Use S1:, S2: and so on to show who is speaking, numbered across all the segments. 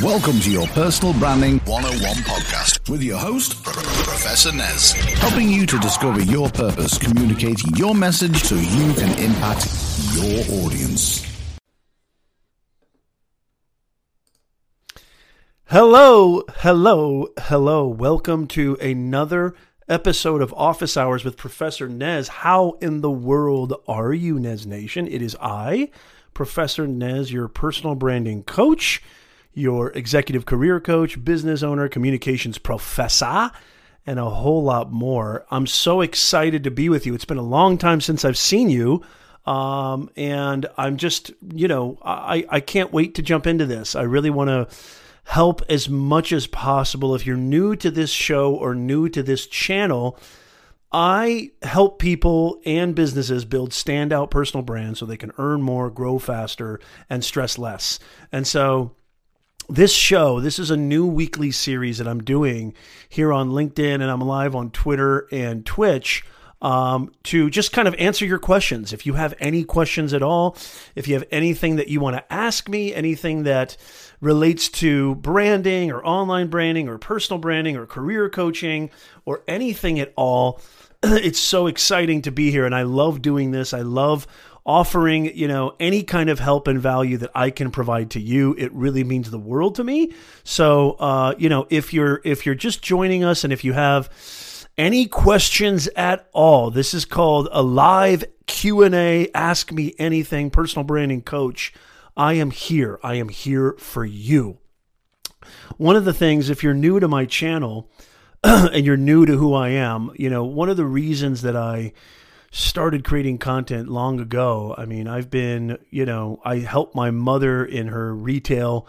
S1: Welcome to your Personal Branding 101 podcast with your host, Professor Nez, helping you to discover your purpose, communicate your message so you can impact your audience.
S2: Hello, hello, hello. Welcome to another episode of Office Hours with Professor Nez. How in the world are you, Nez Nation? It is I, Professor Nez, your personal branding coach, your executive career coach, business owner, communications professor, and a whole lot more. I'm so excited to be with you. It's been a long time since I've seen you. Um, and I'm just, you know, I, I can't wait to jump into this. I really want to help as much as possible. If you're new to this show or new to this channel, I help people and businesses build standout personal brands so they can earn more, grow faster, and stress less. And so, this show, this is a new weekly series that I'm doing here on LinkedIn, and I'm live on Twitter and Twitch um, to just kind of answer your questions. If you have any questions at all, if you have anything that you want to ask me, anything that relates to branding or online branding or personal branding or career coaching or anything at all, it's so exciting to be here. And I love doing this. I love offering you know any kind of help and value that i can provide to you it really means the world to me. So uh, you know if you're if you're just joining us and if you have any questions at all this is called a live q&a ask me anything personal branding coach. I am here. I am here for you. One of the things if you're new to my channel and you're new to who i am you know one of the reasons that i started creating content long ago i mean i've been you know i helped my mother in her retail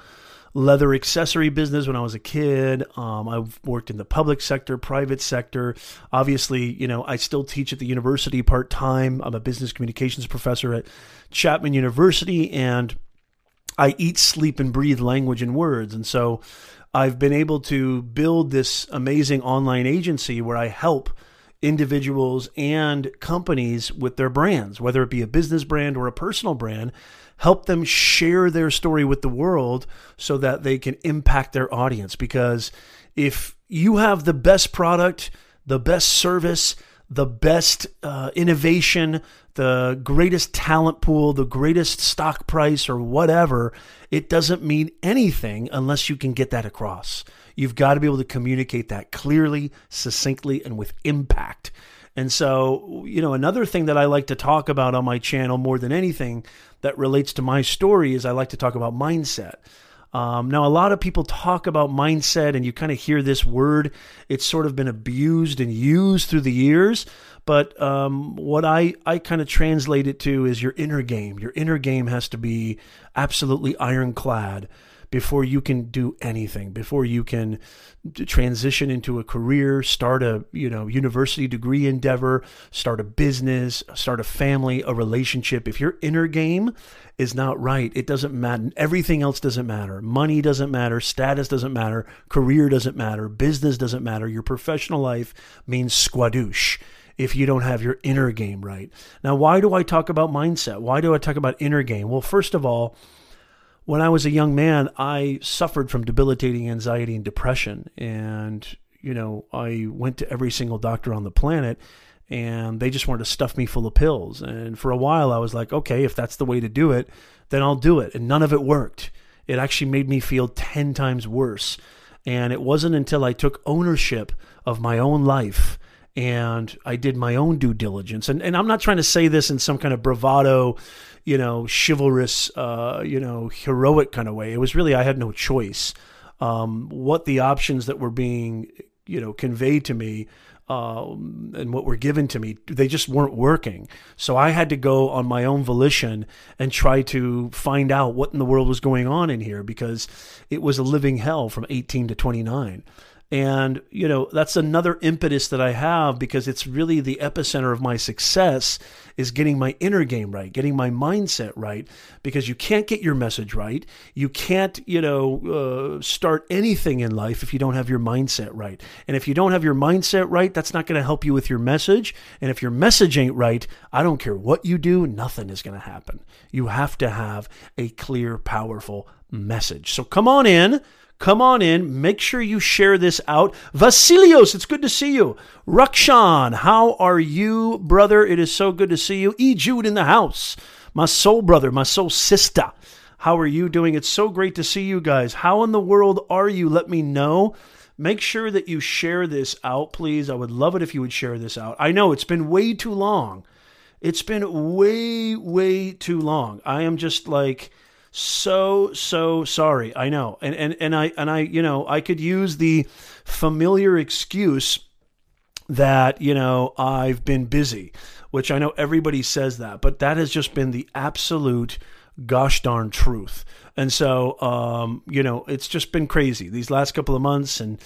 S2: leather accessory business when I was a kid. Um, I've worked in the public sector, private sector. Obviously, you know, I still teach at the university part time. I'm a business communications professor at Chapman University, and I eat, sleep, and breathe language and words. And so I've been able to build this amazing online agency where I help individuals and companies with their brands, whether it be a business brand or a personal brand, help them share their story with the world so that they can impact their audience. Because if you have the best product, the best service, the best uh, innovation, the greatest talent pool, the greatest stock price, or whatever, it doesn't mean anything unless you can get that across. You've got to be able to communicate that clearly, succinctly, and with impact. And so, you know, another thing that I like to talk about on my channel more than anything that relates to my story is I like to talk about mindset. Um, now, a lot of people talk about mindset, and you kind of hear this word. It's sort of been abused and used through the years. But um, what I, I kind of translate it to is your inner game. Your inner game has to be absolutely ironclad before you can do anything, before you can transition into a career, start a you know university degree endeavor, start a business, start a family, a relationship. If your inner game is not right, it doesn't matter. Everything else doesn't matter. Money doesn't matter. Status doesn't matter. Career doesn't matter. Business doesn't matter. Your professional life means squadoosh if you don't have your inner game right. Now, why do I talk about mindset? Why do I talk about inner game? Well, first of all, when I was a young man, I suffered from debilitating anxiety and depression. And, you know, I went to every single doctor on the planet and they just wanted to stuff me full of pills. And for a while, I was like, okay, if that's the way to do it, then I'll do it. And none of it worked. It actually made me feel 10 times worse. And it wasn't until I took ownership of my own life and I did my own due diligence. And, and I'm not trying to say this in some kind of bravado, you know, chivalrous, uh, you know, heroic kind of way. It was really I had no choice. Um, what the options that were being, you know, conveyed to me um, and what were given to me, they just weren't working. So I had to go on my own volition and try to find out what in the world was going on in here because it was a living hell from 18 to 29. And, you know, that's another impetus that I have because it's really the epicenter of my success is getting my inner game right, getting my mindset right, because you can't get your message right. You can't, you know, uh, start anything in life if you don't have your mindset right. And if you don't have your mindset right, that's not going to help you with your message. And if your message ain't right, I don't care what you do, nothing is going to happen. You have to have a clear, powerful message. So come on in. Come on in. Make sure you share this out. Vasilios, it's good to see you. Rukshan, how are you, brother? It is so good to see you. E. Jude in the house. My soul brother, my soul sister. How are you doing? It's so great to see you guys. How in the world are you? Let me know. Make sure that you share this out, please. I would love it if you would share this out. I know it's been way too long. It's been way, way too long. I am just like so so sorry. I know. And and and I and I you know, I could use the familiar excuse that, you know, I've been busy, which I know everybody says that, but that has just been the absolute gosh darn truth. And so, um, you know, it's just been crazy these last couple of months and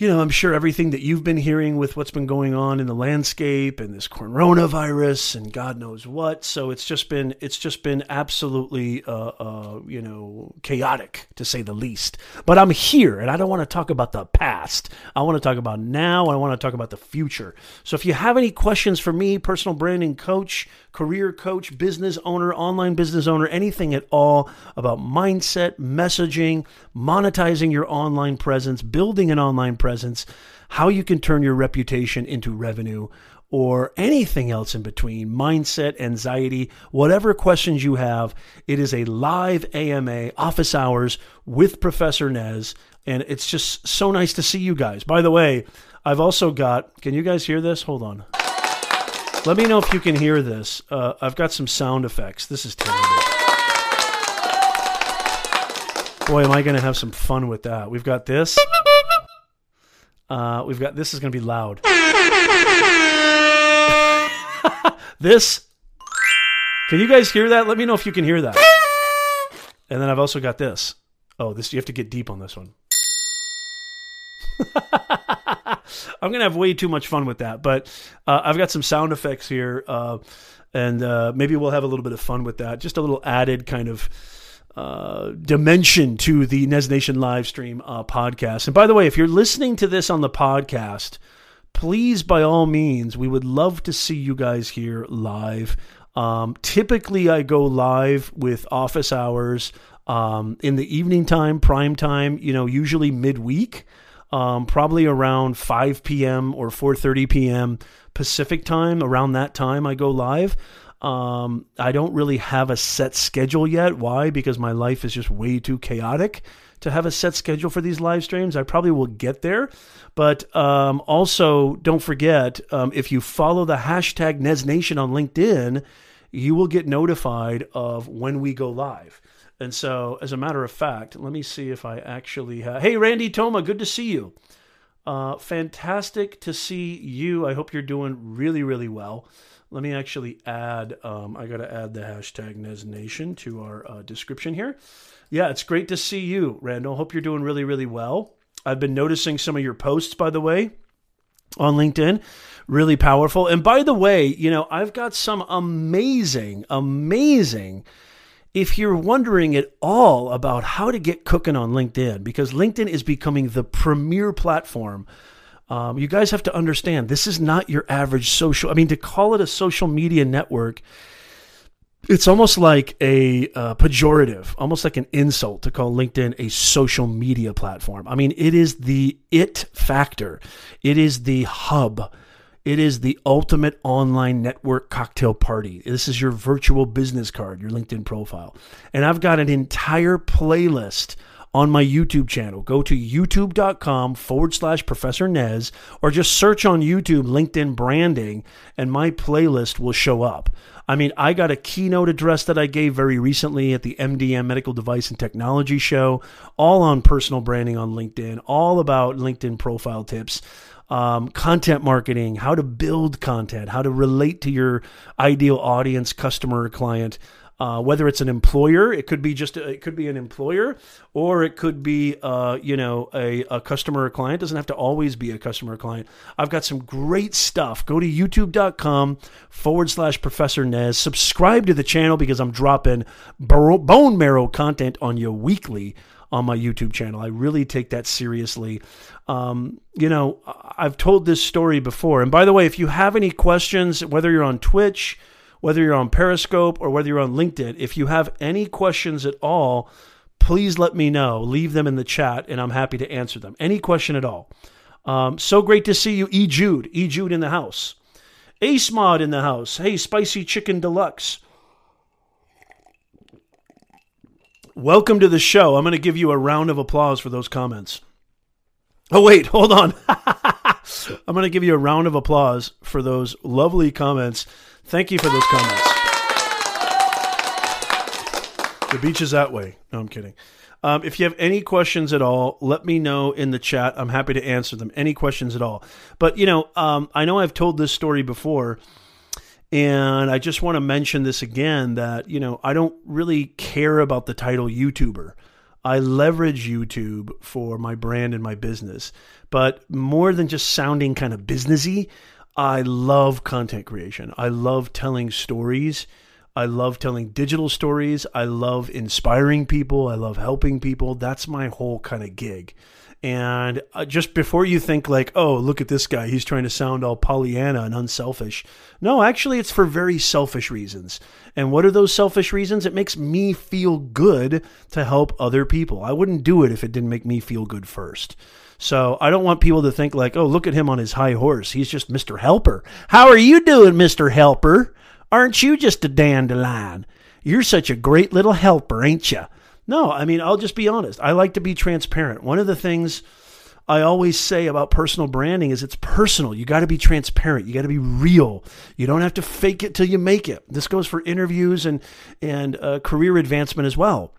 S2: you know, I'm sure everything that you've been hearing with what's been going on in the landscape and this coronavirus and God knows what. So it's just been it's just been absolutely uh, uh, you know chaotic to say the least. But I'm here and I don't want to talk about the past. I want to talk about now. I want to talk about the future. So if you have any questions for me, personal branding coach, career coach, business owner, online business owner, anything at all about mindset, messaging, monetizing your online presence, building an online presence, how you can turn your reputation into revenue, or anything else in between, mindset, anxiety, whatever questions you have, it is a live AMA office hours with Professor Nez. And it's just so nice to see you guys. By the way, I've also got, can you guys hear this? Hold on. Let me know if you can hear this. Uh, I've got some sound effects. This is terrible. Boy, am I going to have some fun with that. We've got this. Uh, we've got this is going to be loud. this. Can you guys hear that? Let me know if you can hear that. And then I've also got this. Oh, this you have to get deep on this one. I'm gonna have way too much fun with that, but uh, I've got some sound effects here, uh, and uh, maybe we'll have a little bit of fun with that. Just a little added kind of uh, dimension to the Nez Nation live stream uh, podcast. And by the way, if you're listening to this on the podcast, please, by all means, we would love to see you guys here live. Um, typically, I go live with office hours um, in the evening time, prime time. You know, usually midweek um, probably around 5 p.m. or 4:30 p.m. Pacific time. Around that time, I go live. Um, I don't really have a set schedule yet. Why? Because my life is just way too chaotic to have a set schedule for these live streams. I probably will get there. But um, also, don't forget um, if you follow the hashtag NezNation on LinkedIn, you will get notified of when we go live. And so, as a matter of fact, let me see if I actually have. Hey, Randy Toma, good to see you. Uh, fantastic to see you. I hope you're doing really, really well. Let me actually add, um, I got to add the hashtag NezNation to our uh, description here. Yeah, it's great to see you, Randall. Hope you're doing really, really well. I've been noticing some of your posts, by the way, on LinkedIn. Really powerful. And by the way, you know, I've got some amazing, amazing if you're wondering at all about how to get cooking on LinkedIn, because LinkedIn is becoming the premier platform, um, you guys have to understand this is not your average social. I mean, to call it a social media network, it's almost like a uh, pejorative, almost like an insult to call LinkedIn a social media platform. I mean, it is the it factor, it is the hub it is the ultimate online network cocktail party. This is your virtual business card, your LinkedIn profile. And I've got an entire playlist on my YouTube channel. Go to youtube.com forward slash Professor Nez or just search on YouTube LinkedIn branding and my playlist will show up. I mean, I got a keynote address that I gave very recently at the MDM Medical Device and Technology Show, all on personal branding on LinkedIn, all about LinkedIn profile tips um, content marketing, how to build content, how to relate to your ideal audience, customer, client. Uh, whether it's an employer, it could be just a, it could be an employer, or it could be uh, you know a, a customer or client. It doesn't have to always be a customer or client. I've got some great stuff. Go to youtube.com forward slash Professor Nez. Subscribe to the channel because I'm dropping bone marrow content on you weekly on my YouTube channel. I really take that seriously. Um, you know, I've told this story before. And by the way, if you have any questions, whether you're on Twitch, whether you're on Periscope, or whether you're on LinkedIn, if you have any questions at all, please let me know. Leave them in the chat, and I'm happy to answer them. Any question at all. Um, so great to see you, E. Jude. E. Jude in the house. Ace Mod in the house. Hey, Spicy Chicken Deluxe. Welcome to the show. I'm going to give you a round of applause for those comments. Oh, wait, hold on. I'm going to give you a round of applause for those lovely comments. Thank you for those comments. The beach is that way. No, I'm kidding. Um, if you have any questions at all, let me know in the chat. I'm happy to answer them. Any questions at all. But, you know, um, I know I've told this story before, and I just want to mention this again that, you know, I don't really care about the title YouTuber. I leverage YouTube for my brand and my business. But more than just sounding kind of businessy, I love content creation. I love telling stories. I love telling digital stories. I love inspiring people. I love helping people. That's my whole kind of gig. And uh, just before you think like, oh, look at this guy, he's trying to sound all Pollyanna and unselfish. No, actually, it's for very selfish reasons. And what are those selfish reasons? It makes me feel good to help other people. I wouldn't do it if it didn't make me feel good first. So I don't want people to think like, oh, look at him on his high horse. He's just Mr. Helper. How are you doing, Mr. Helper? Aren't you just a dandelion? You're such a great little helper, ain't you? No, I mean, I'll just be honest. I like to be transparent. One of the things I always say about personal branding is it's personal. You got to be transparent. You got to be real. You don't have to fake it till you make it. This goes for interviews and and uh, career advancement as well.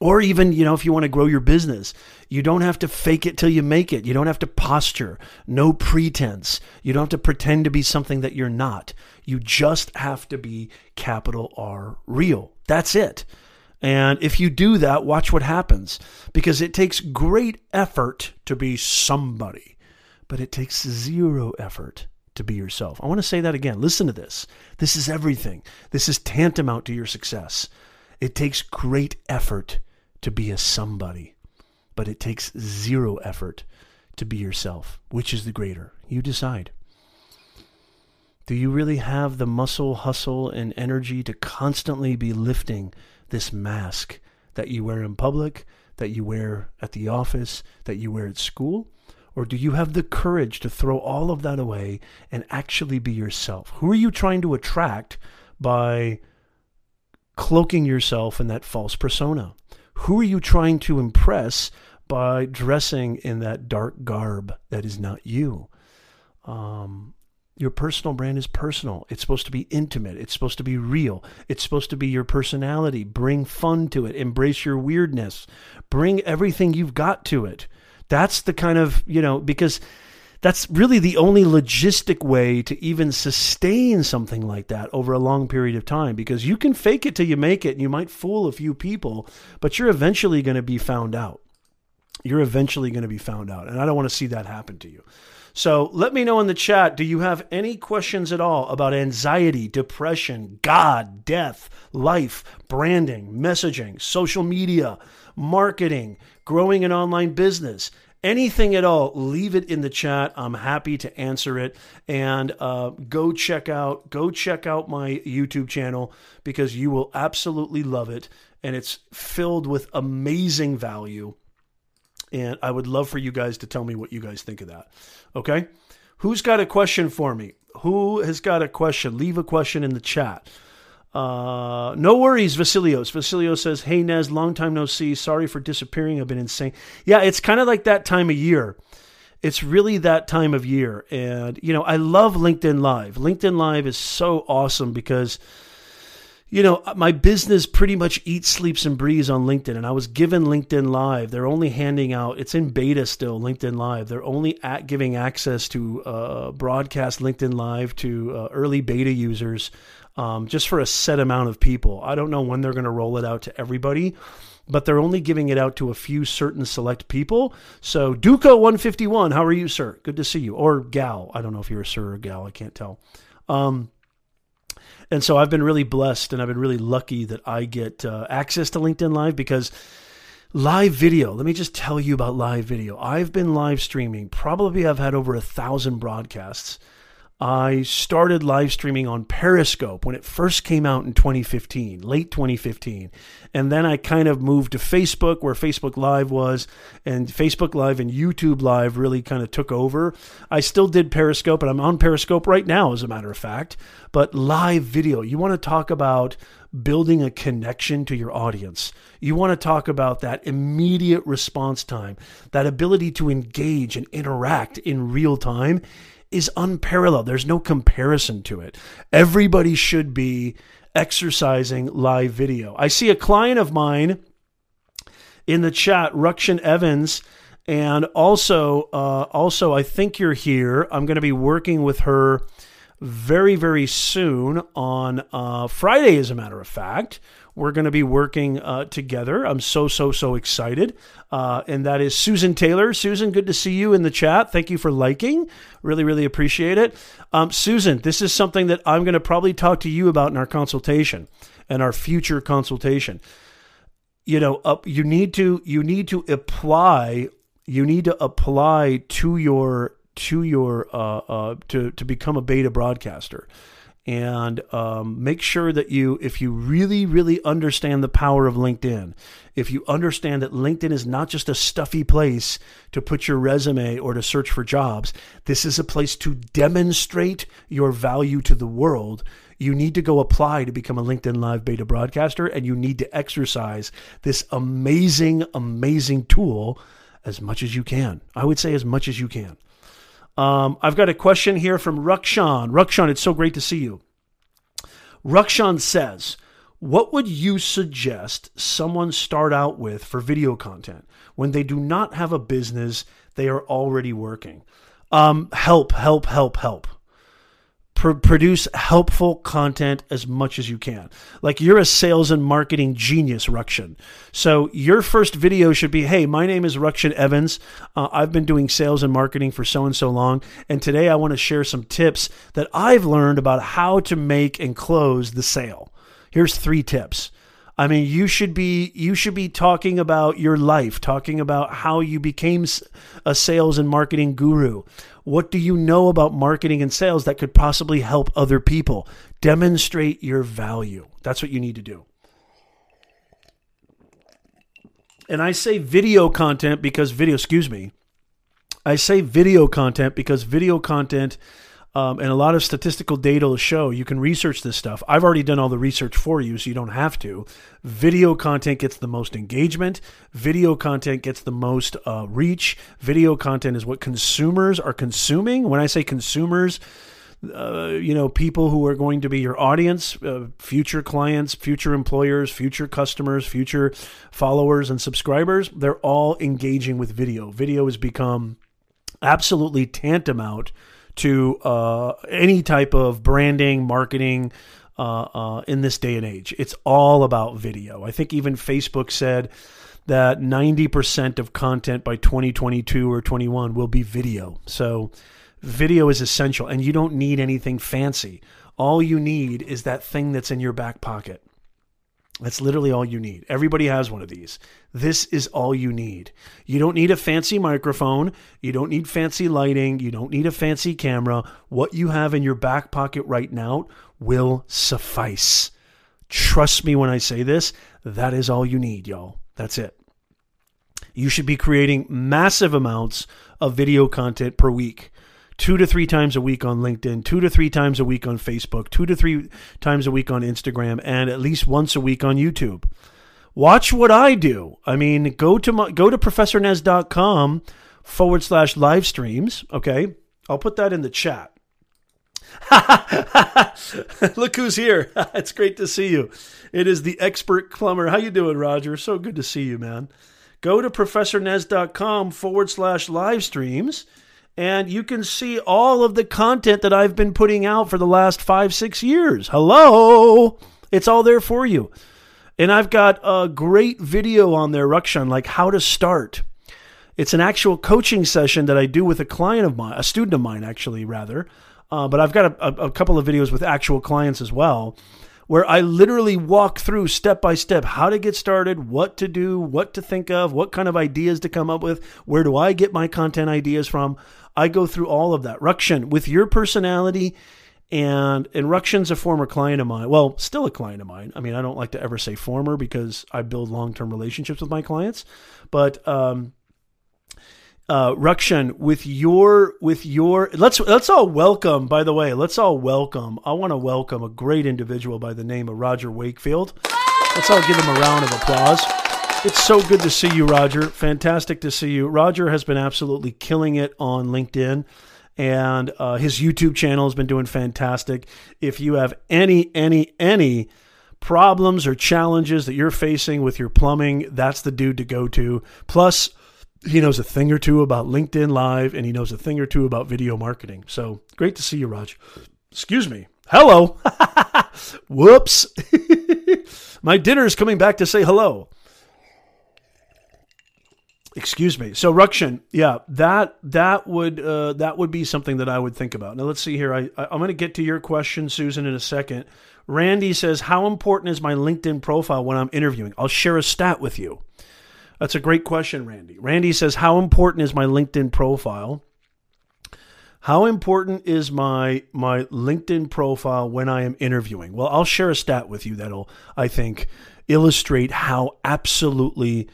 S2: Or even, you know, if you want to grow your business, you don't have to fake it till you make it. You don't have to posture. No pretense. You don't have to pretend to be something that you're not. You just have to be capital R real. That's it. And if you do that, watch what happens because it takes great effort to be somebody, but it takes zero effort to be yourself. I want to say that again. Listen to this. This is everything. This is tantamount to your success. It takes great effort to be a somebody, but it takes zero effort to be yourself. Which is the greater? You decide. Do you really have the muscle, hustle, and energy to constantly be lifting this mask that you wear in public, that you wear at the office, that you wear at school? Or do you have the courage to throw all of that away and actually be yourself? Who are you trying to attract by cloaking yourself in that false persona? Who are you trying to impress by dressing in that dark garb that is not you? Um, your personal brand is personal. It's supposed to be intimate. It's supposed to be real. It's supposed to be your personality. Bring fun to it. Embrace your weirdness. Bring everything you've got to it. That's the kind of, you know, because that's really the only logistic way to even sustain something like that over a long period of time because you can fake it till you make it and you might fool a few people, but you're eventually going to be found out. You're eventually going to be found out. And I don't want to see that happen to you. So let me know in the chat do you have any questions at all about anxiety, depression, God, death, life, branding, messaging, social media, marketing, growing an online business? Anything at all, leave it in the chat. I'm happy to answer it. And uh, go check out go check out my YouTube channel because you will absolutely love it, and it's filled with amazing value and I would love for you guys to tell me what you guys think of that. Okay? Who's got a question for me? Who has got a question? Leave a question in the chat. Uh, no worries, Vasilios. Vasilios says, Hey, Nez, long time no see. Sorry for disappearing. I've been insane. Yeah, it's kind of like that time of year. It's really that time of year. And, you know, I love LinkedIn Live. LinkedIn Live is so awesome because you know, my business pretty much eats, sleeps, and breathes on LinkedIn. And I was given LinkedIn Live. They're only handing out, it's in beta still, LinkedIn Live. They're only at giving access to uh, broadcast LinkedIn Live to uh, early beta users um, just for a set amount of people. I don't know when they're going to roll it out to everybody, but they're only giving it out to a few certain select people. So, Duco151, how are you, sir? Good to see you. Or gal. I don't know if you're a sir or gal. I can't tell. Um, and so I've been really blessed and I've been really lucky that I get uh, access to LinkedIn Live because live video, let me just tell you about live video. I've been live streaming, probably I've had over a thousand broadcasts. I started live streaming on Periscope when it first came out in 2015, late 2015. And then I kind of moved to Facebook where Facebook Live was, and Facebook Live and YouTube Live really kind of took over. I still did Periscope, and I'm on Periscope right now, as a matter of fact. But live video, you want to talk about building a connection to your audience. You want to talk about that immediate response time, that ability to engage and interact in real time is unparalleled. There's no comparison to it. Everybody should be exercising live video. I see a client of mine in the chat, Rukshan Evans, and also, uh, also I think you're here. I'm going to be working with her very, very soon on uh, Friday, as a matter of fact. We're going to be working uh, together. I'm so, so, so excited. Uh, and that is Susan Taylor. Susan, good to see you in the chat. Thank you for liking. Really, really appreciate it. Um, Susan, this is something that I'm going to probably talk to you about in our consultation and our future consultation. You know, uh, you need to you need to apply you need to apply to your to your uh, uh, to to become a beta broadcaster and um, make sure that you if you really really understand the power of linkedin if you understand that linkedin is not just a stuffy place to put your resume or to search for jobs this is a place to demonstrate your value to the world. You need to go apply to become a linkedin live beta broadcaster and you need to exercise this amazing amazing tool as much as you can. I would say as much as you can um, I've got a question here from Rukshan. Rukshan, it's so great to see you. Rukshan says, What would you suggest someone start out with for video content when they do not have a business they are already working? Um, help, help, help, help pr- produce helpful content as much as you can. Like you're a sales and marketing genius, Rukshan. So your first video should be, "Hey, my name is Rukshan Evans. Uh, I've been doing sales and marketing for so and so long, and today I want to share some tips that I've learned about how to make and close the sale. Here's three tips." I mean, you should be you should be talking about your life, talking about how you became a sales and marketing guru. What do you know about marketing and sales that could possibly help other people? Demonstrate your value. That's what you need to do. And I say video content because video, excuse me. I say video content because video content um, and a lot of statistical data will show you can research this stuff. I've already done all the research for you, so you don't have to. Video content gets the most engagement. Video content gets the most uh, reach. Video content is what consumers are consuming. When I say consumers, uh, you know, people who are going to be your audience, uh, future clients, future employers, future customers, future followers and subscribers, they're all engaging with video. Video has become absolutely tantamount to uh, any type of branding, marketing uh, uh, in this day and age. It's all about video. I think even Facebook said that 90% of content by 2022 or 21 will be video. So video is essential, and you don't need anything fancy. All you need is that thing that's in your back pocket. That's literally all you need. Everybody has one of these. This is all you need. You don't need a fancy microphone. You don't need fancy lighting. You don't need a fancy camera. What you have in your back pocket right now will suffice. Trust me when I say this. That is all you need, y'all. That's it. You should be creating massive amounts of video content per week two to three times a week on LinkedIn, two to three times a week on Facebook, two to three times a week on Instagram, and at least once a week on YouTube. Watch what I do. I mean, go to my, go to professornez.com forward slash live streams. Okay. I'll put that in the chat. Look who's here. it's great to see you. It is the expert plumber. How you doing, Roger? So good to see you, man. Go to professornez.com forward slash live streams and you can see all of the content that I've been putting out for the last five, six years. Hello! It's all there for you. And I've got a great video on there, Rukshan, like how to start. It's an actual coaching session that I do with a client of mine, a student of mine, actually, rather. Uh, but I've got a, a, a couple of videos with actual clients as well, where I literally walk through step by step how to get started, what to do, what to think of, what kind of ideas to come up with, where do I get my content ideas from. I go through all of that. Rukshan, with your personality, and and Rukshan's a former client of mine. Well, still a client of mine. I mean, I don't like to ever say former because I build long term relationships with my clients. But um, uh, Rukshan, with your with your let's let's all welcome. By the way, let's all welcome. I want to welcome a great individual by the name of Roger Wakefield. Let's all give him a round of applause. It's so good to see you, Roger. Fantastic to see you. Roger has been absolutely killing it on LinkedIn, and uh, his YouTube channel has been doing fantastic. If you have any any any problems or challenges that you're facing with your plumbing, that's the dude to go to. Plus he knows a thing or two about LinkedIn Live and he knows a thing or two about video marketing. So great to see you, Raj. Excuse me. Hello. Whoops. My dinner is coming back to say hello. Excuse me. So Rukshan, yeah, that that would uh, that would be something that I would think about. Now let's see here. I, I I'm going to get to your question, Susan, in a second. Randy says, "How important is my LinkedIn profile when I'm interviewing?" I'll share a stat with you. That's a great question, Randy. Randy says, How important is my LinkedIn profile? How important is my my LinkedIn profile when I am interviewing? Well, I'll share a stat with you that'll I think illustrate how absolutely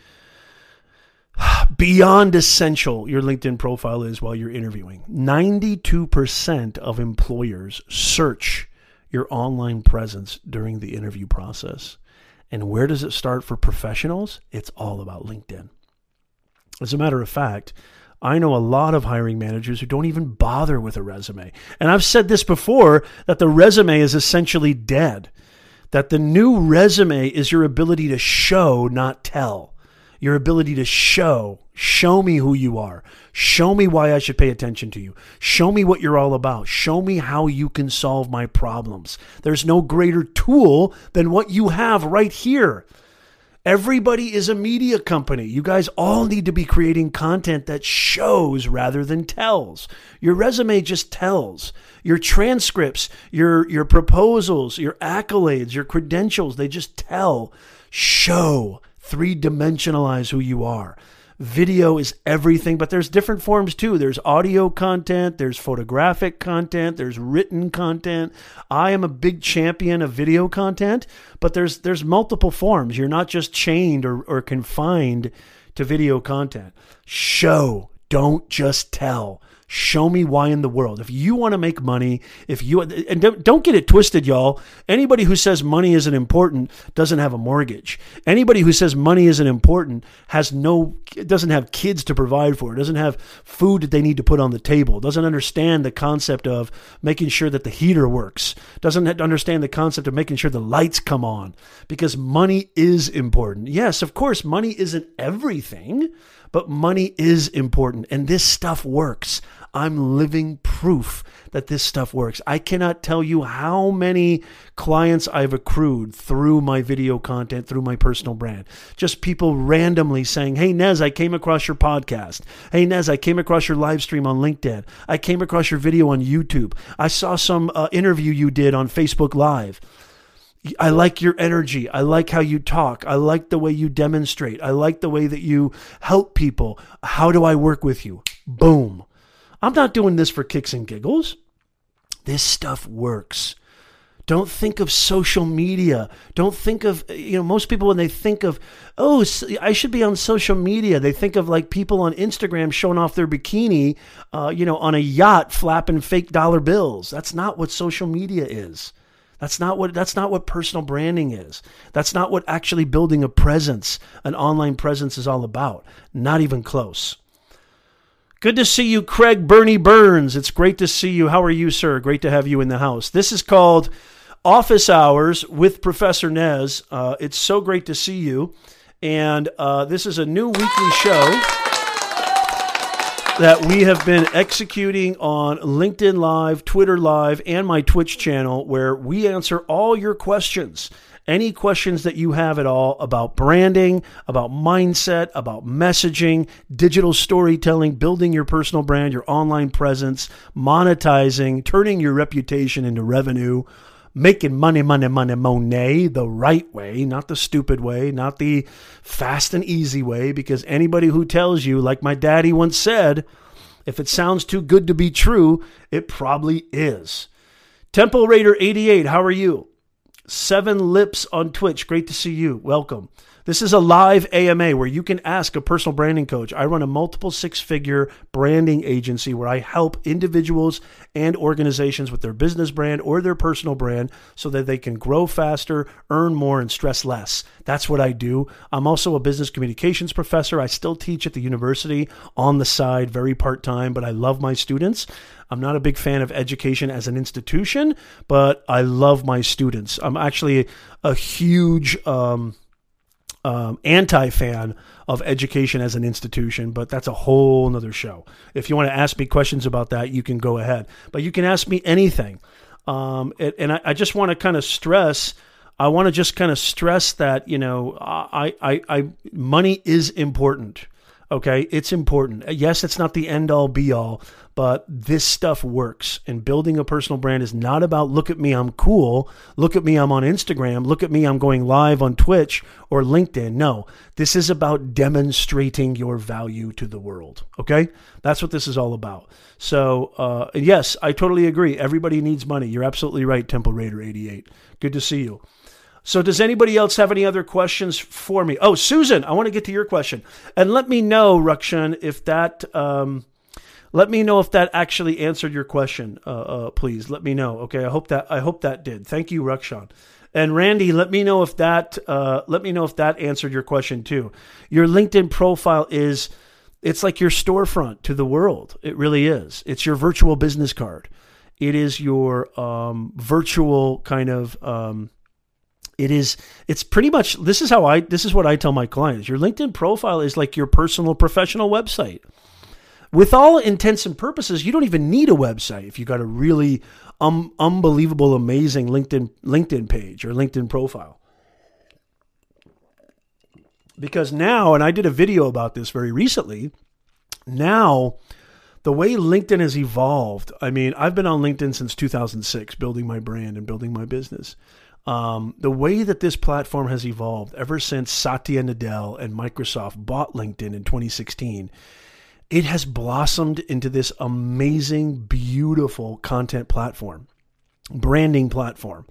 S2: beyond essential your LinkedIn profile is while you're interviewing. 92% of employers search your online presence during the interview process. And where does it start for professionals? It's all about LinkedIn. As a matter of fact, I know a lot of hiring managers who don't even bother with a resume. And I've said this before that the resume is essentially dead, that the new resume is your ability to show, not tell your ability to show, show me who you are. Show me why I should pay attention to you. Show me what you're all about. Show me how you can solve my problems. There's no greater tool than what you have right here. Everybody is a media company. You guys all need to be creating content that shows rather than tells. Your resume just tells. Your transcripts, your your proposals, your accolades, your credentials, they just tell. Show three dimensionalize who you are. Video is everything, but there's different forms too. There's audio content, there's photographic content, there's written content. I am a big champion of video content, but there's there's multiple forms. You're not just chained or, or confined to video content. Show, don't just tell. Show me why in the world. If you want to make money, if you and don't, don't get it twisted, y'all. Anybody who says money isn't important doesn't have a mortgage. Anybody who says money isn't important has no doesn't have kids to provide for, doesn't have food that they need to put on the table, doesn't understand the concept of making sure that the heater works, doesn't understand the concept of making sure the lights come on because money is important. Yes, of course, money isn't everything, but money is important and this stuff works. I'm living proof that this stuff works. I cannot tell you how many clients I've accrued through my video content, through my personal brand. Just people randomly saying, Hey, Nez, I came across your podcast. Hey, Nez, I came across your live stream on LinkedIn. I came across your video on YouTube. I saw some uh, interview you did on Facebook Live. I like your energy. I like how you talk. I like the way you demonstrate. I like the way that you help people. How do I work with you? Boom. I'm not doing this for kicks and giggles. This stuff works. Don't think of social media. Don't think of, you know, most people when they think of, oh, I should be on social media, they think of like people on Instagram showing off their bikini, uh, you know, on a yacht flapping fake dollar bills. That's not what social media is. That's not what that's not what personal branding is. That's not what actually building a presence, an online presence is all about. Not even close. Good to see you, Craig Bernie Burns. It's great to see you. How are you, sir? Great to have you in the house. This is called Office Hours with Professor Nez. Uh, it's so great to see you. And uh, this is a new weekly show that we have been executing on LinkedIn Live, Twitter Live, and my Twitch channel, where we answer all your questions any questions that you have at all about branding, about mindset, about messaging, digital storytelling, building your personal brand, your online presence, monetizing, turning your reputation into revenue, making money, money, money, money the right way, not the stupid way, not the fast and easy way. Because anybody who tells you, like my daddy once said, if it sounds too good to be true, it probably is. Temple Raider 88, how are you? Seven Lips on Twitch, great to see you. Welcome. This is a live AMA where you can ask a personal branding coach. I run a multiple six figure branding agency where I help individuals and organizations with their business brand or their personal brand so that they can grow faster, earn more, and stress less. That's what I do. I'm also a business communications professor. I still teach at the university on the side, very part time, but I love my students. I'm not a big fan of education as an institution, but I love my students. I'm actually a huge, um, um, anti fan of education as an institution, but that's a whole nother show. If you want to ask me questions about that, you can go ahead. But you can ask me anything. Um, and, and I, I, just want to kind of stress. I want to just kind of stress that you know, I, I, I, money is important. Okay, it's important. Yes, it's not the end all be all, but this stuff works. And building a personal brand is not about look at me, I'm cool. Look at me, I'm on Instagram. Look at me, I'm going live on Twitch or LinkedIn. No, this is about demonstrating your value to the world. Okay, that's what this is all about. So, uh, yes, I totally agree. Everybody needs money. You're absolutely right, Temple Raider 88. Good to see you. So, does anybody else have any other questions for me? Oh, Susan, I want to get to your question, and let me know, Rukshan, if that. Um, let me know if that actually answered your question. Uh, uh, please let me know. Okay, I hope that I hope that did. Thank you, Rukshan. And Randy, let me know if that uh, let me know if that answered your question too. Your LinkedIn profile is it's like your storefront to the world. It really is. It's your virtual business card. It is your um, virtual kind of um, it is it's pretty much this is how I this is what I tell my clients. Your LinkedIn profile is like your personal professional website. With all intents and purposes, you don't even need a website if you got a really um, unbelievable amazing LinkedIn LinkedIn page or LinkedIn profile. Because now, and I did a video about this very recently, now the way LinkedIn has evolved, I mean, I've been on LinkedIn since 2006, building my brand and building my business. Um, the way that this platform has evolved ever since Satya Nadella and Microsoft bought LinkedIn in 2016, it has blossomed into this amazing, beautiful content platform, branding platform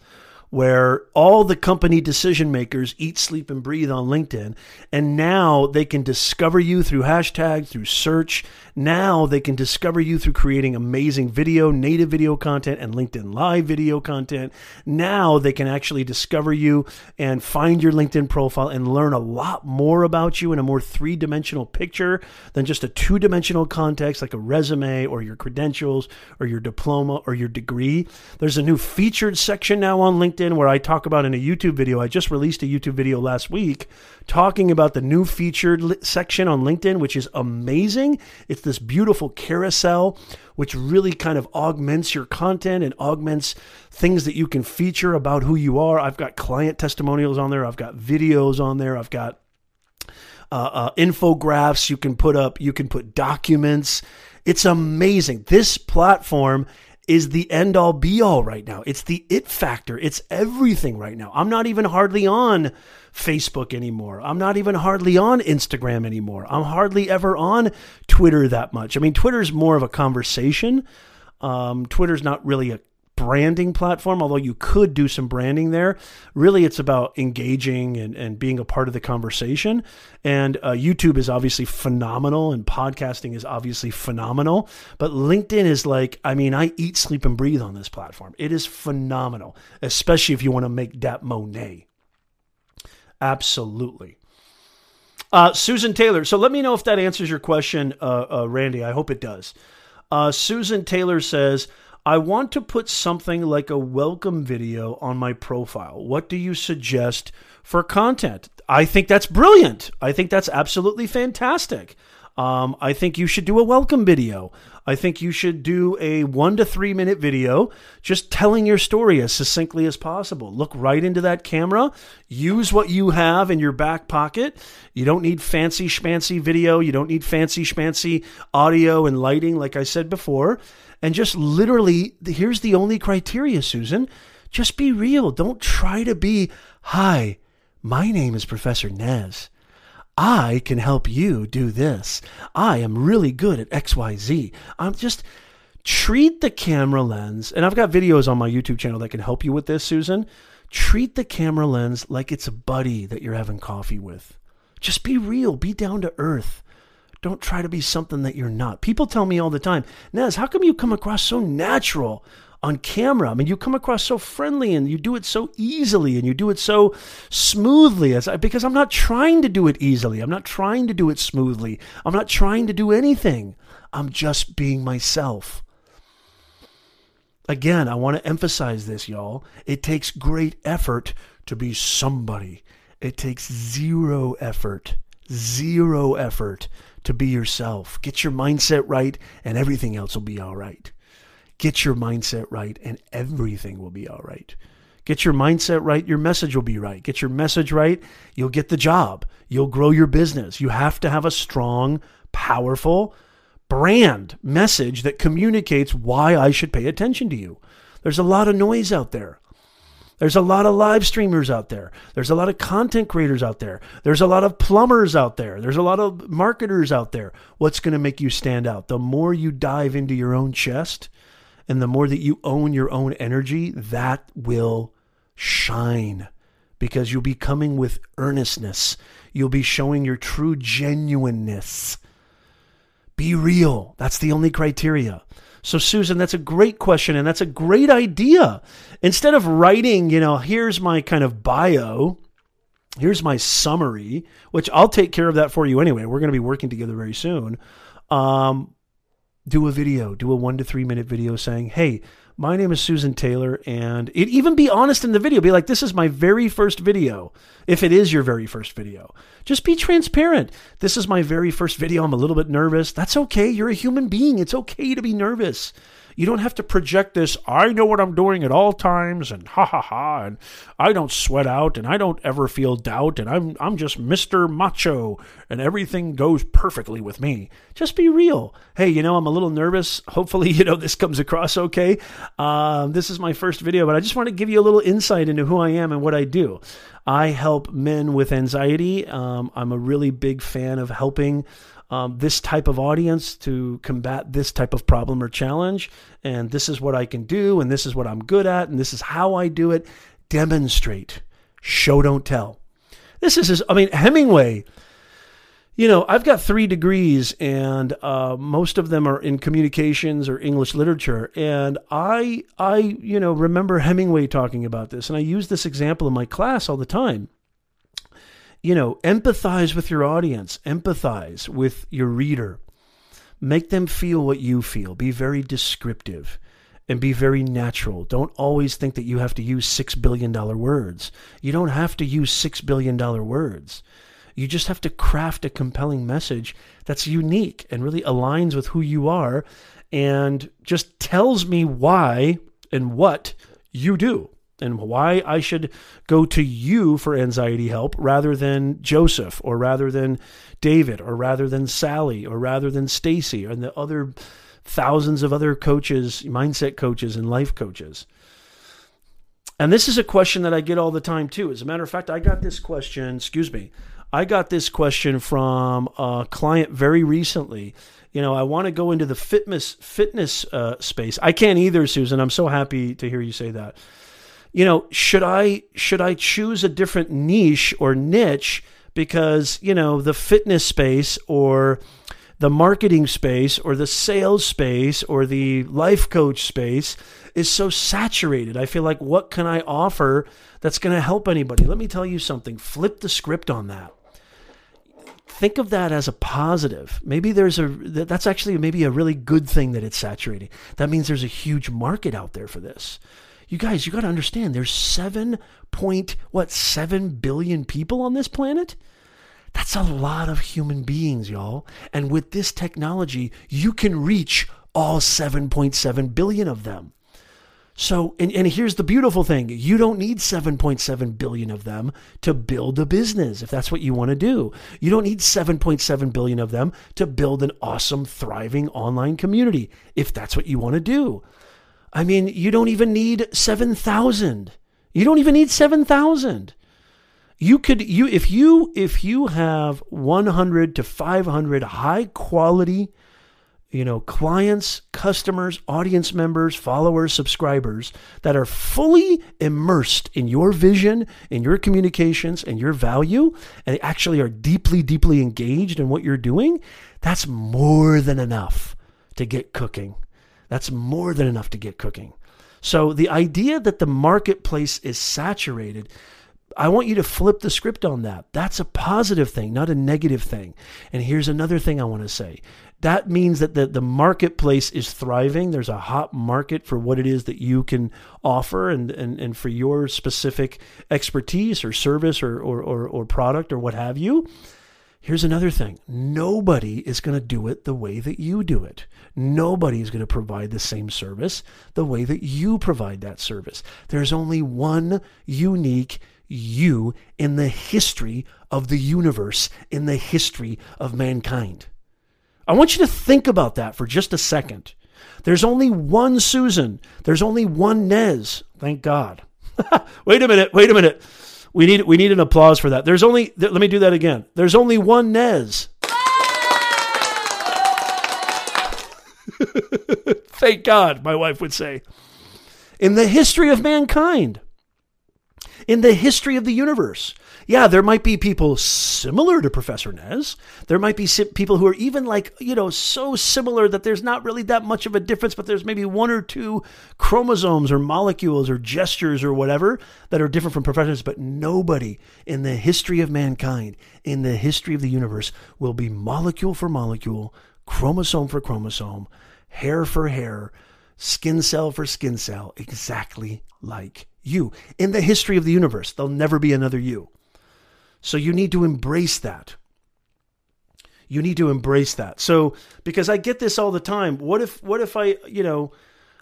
S2: where all the company decision makers eat, sleep, and breathe on LinkedIn. And now they can discover you through hashtag, through search. Now they can discover you through creating amazing video, native video content, and LinkedIn Live video content. Now they can actually discover you and find your LinkedIn profile and learn a lot more about you in a more three dimensional picture than just a two dimensional context like a resume or your credentials or your diploma or your degree. There's a new featured section now on LinkedIn LinkedIn where I talk about in a YouTube video. I just released a YouTube video last week talking about the new featured section on LinkedIn, which is amazing. It's this beautiful carousel, which really kind of augments your content and augments things that you can feature about who you are. I've got client testimonials on there, I've got videos on there, I've got uh, uh, infographics you can put up, you can put documents. It's amazing. This platform is the end all be all right now. It's the it factor. It's everything right now. I'm not even hardly on Facebook anymore. I'm not even hardly on Instagram anymore. I'm hardly ever on Twitter that much. I mean, Twitter's more of a conversation. Um, Twitter's not really a branding platform, although you could do some branding there. Really, it's about engaging and, and being a part of the conversation. And uh, YouTube is obviously phenomenal, and podcasting is obviously phenomenal. But LinkedIn is like, I mean, I eat, sleep, and breathe on this platform. It is phenomenal, especially if you want to make that Monet. Absolutely. Uh, Susan Taylor. So let me know if that answers your question, uh, uh Randy. I hope it does. Uh, Susan Taylor says, I want to put something like a welcome video on my profile. What do you suggest for content? I think that's brilliant. I think that's absolutely fantastic. Um, I think you should do a welcome video. I think you should do a one to three minute video just telling your story as succinctly as possible. Look right into that camera. Use what you have in your back pocket. You don't need fancy schmancy video. You don't need fancy schmancy audio and lighting, like I said before and just literally here's the only criteria, Susan. Just be real. Don't try to be, hi, my name is Professor Nez. I can help you do this. I am really good at XYZ. I'm um, just treat the camera lens, and I've got videos on my YouTube channel that can help you with this, Susan. Treat the camera lens like it's a buddy that you're having coffee with. Just be real, be down to earth. Don't try to be something that you're not. People tell me all the time, Nez, how come you come across so natural on camera? I mean, you come across so friendly and you do it so easily and you do it so smoothly. As I, because I'm not trying to do it easily. I'm not trying to do it smoothly. I'm not trying to do anything. I'm just being myself. Again, I want to emphasize this, y'all. It takes great effort to be somebody. It takes zero effort, zero effort to be yourself. Get your mindset right, and everything else will be all right. Get your mindset right, and everything will be all right. Get your mindset right, your message will be right. Get your message right, you'll get the job. You'll grow your business. You have to have a strong, powerful, brand message that communicates why I should pay attention to you. There's a lot of noise out there. There's a lot of live streamers out there. There's a lot of content creators out there. There's a lot of plumbers out there. There's a lot of marketers out there. What's going to make you stand out? The more you dive into your own chest and the more that you own your own energy, that will shine because you'll be coming with earnestness. You'll be showing your true genuineness. Be real. That's the only criteria. So, Susan, that's a great question and that's a great idea. Instead of writing, you know, here's my kind of bio, here's my summary, which I'll take care of that for you anyway. We're going to be working together very soon. Um, do a video, do a one to three minute video saying, hey, my name is Susan Taylor, and it even be honest in the video. Be like, this is my very first video, if it is your very first video. Just be transparent. This is my very first video. I'm a little bit nervous. That's okay. You're a human being. It's okay to be nervous. You don't have to project this, I know what I'm doing at all times, and ha ha ha, and I don't sweat out, and I don't ever feel doubt, and I'm, I'm just Mr. Macho, and everything goes perfectly with me. Just be real. Hey, you know, I'm a little nervous. Hopefully, you know, this comes across okay. Um, this is my first video, but I just want to give you a little insight into who I am and what I do. I help men with anxiety. Um, I'm a really big fan of helping um, this type of audience to combat this type of problem or challenge. And this is what I can do, and this is what I'm good at, and this is how I do it. Demonstrate, show, don't tell. This is, his, I mean, Hemingway. You know, I've got three degrees, and uh, most of them are in communications or English literature. And I, I, you know, remember Hemingway talking about this, and I use this example in my class all the time you know, empathize with your audience, empathize with your reader. Make them feel what you feel. Be very descriptive and be very natural. Don't always think that you have to use $6 billion words. You don't have to use $6 billion words. You just have to craft a compelling message that's unique and really aligns with who you are and just tells me why and what you do and why I should go to you for anxiety help rather than Joseph or rather than David or rather than Sally or rather than Stacy and the other thousands of other coaches, mindset coaches and life coaches. And this is a question that I get all the time too. As a matter of fact, I got this question, excuse me. I got this question from a client very recently. You know, I want to go into the fitness fitness uh, space. I can't either, Susan. I'm so happy to hear you say that you know, should I should I choose a different niche or niche because, you know, the fitness space or the marketing space or the sales space or the life coach space is so saturated. I feel like what can I offer that's going to help anybody? Let me tell you something. Flip the script on that. Think of that as a positive. Maybe there's a that's actually maybe a really good thing that it's saturating. That means there's a huge market out there for this. You guys, you got to understand there's 7 point what 7 billion people on this planet? That's a lot of human beings, y'all. And with this technology, you can reach all 7.7 billion of them. So, and, and here's the beautiful thing you don't need 7.7 billion of them to build a business if that's what you want to do. You don't need 7.7 billion of them to build an awesome, thriving online community if that's what you want to do. I mean, you don't even need 7,000. You don't even need 7,000. You could you if you if you have 100 to 500 high quality you know, clients, customers, audience members, followers, subscribers that are fully immersed in your vision, in your communications, and your value, and they actually are deeply, deeply engaged in what you're doing, that's more than enough to get cooking. That's more than enough to get cooking. So the idea that the marketplace is saturated, I want you to flip the script on that. That's a positive thing, not a negative thing. And here's another thing I want to say that means that the, the marketplace is thriving. There's a hot market for what it is that you can offer and, and, and for your specific expertise or service or, or, or, or product or what have you. Here's another thing nobody is going to do it the way that you do it. Nobody is going to provide the same service the way that you provide that service. There's only one unique you in the history of the universe, in the history of mankind. I want you to think about that for just a second. There's only one Susan. There's only one Nez. Thank God. wait a minute. Wait a minute. We need we need an applause for that. There's only th- let me do that again. There's only one Nez. Thank God, my wife would say. In the history of mankind, in the history of the universe, yeah, there might be people similar to Professor Nez. There might be people who are even like, you know, so similar that there's not really that much of a difference, but there's maybe one or two chromosomes or molecules or gestures or whatever that are different from Professor Nez. But nobody in the history of mankind, in the history of the universe, will be molecule for molecule, chromosome for chromosome, hair for hair, skin cell for skin cell, exactly like you. In the history of the universe, there'll never be another you. So you need to embrace that. You need to embrace that. So because I get this all the time. What if what if I, you know,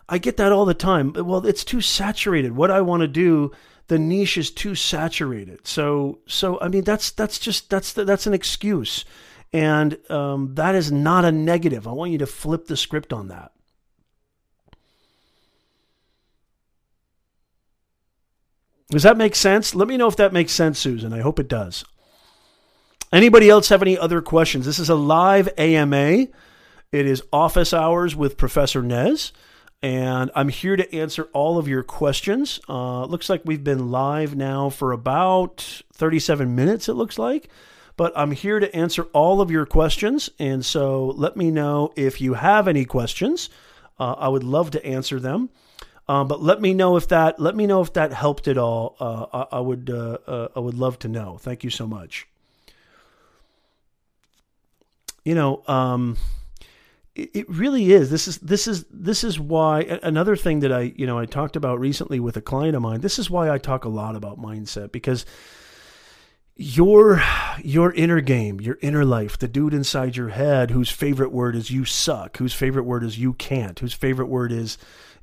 S2: I get that all the time. Well, it's too saturated. What I want to do, the niche is too saturated. So so I mean that's that's just that's that's an excuse. And um, that is not a negative. I want you to flip the script on that. Does that make sense? Let me know if that makes sense, Susan. I hope it does. Anybody else have any other questions? This is a live AMA. It is office hours with Professor Nez, and I'm here to answer all of your questions. Uh, looks like we've been live now for about 37 minutes, it looks like. But I'm here to answer all of your questions. And so let me know if you have any questions. Uh, I would love to answer them. Um, but let me know if that let me know if that helped at all. Uh, I, I, would uh, uh, I would love to know. Thank you so much. You know, um, it, it really is. This is this is this is why another thing that I you know I talked about recently with a client of mine. This is why I talk a lot about mindset because your your inner game, your inner life, the dude inside your head whose favorite word is you suck, whose favorite word is you can't, whose favorite word is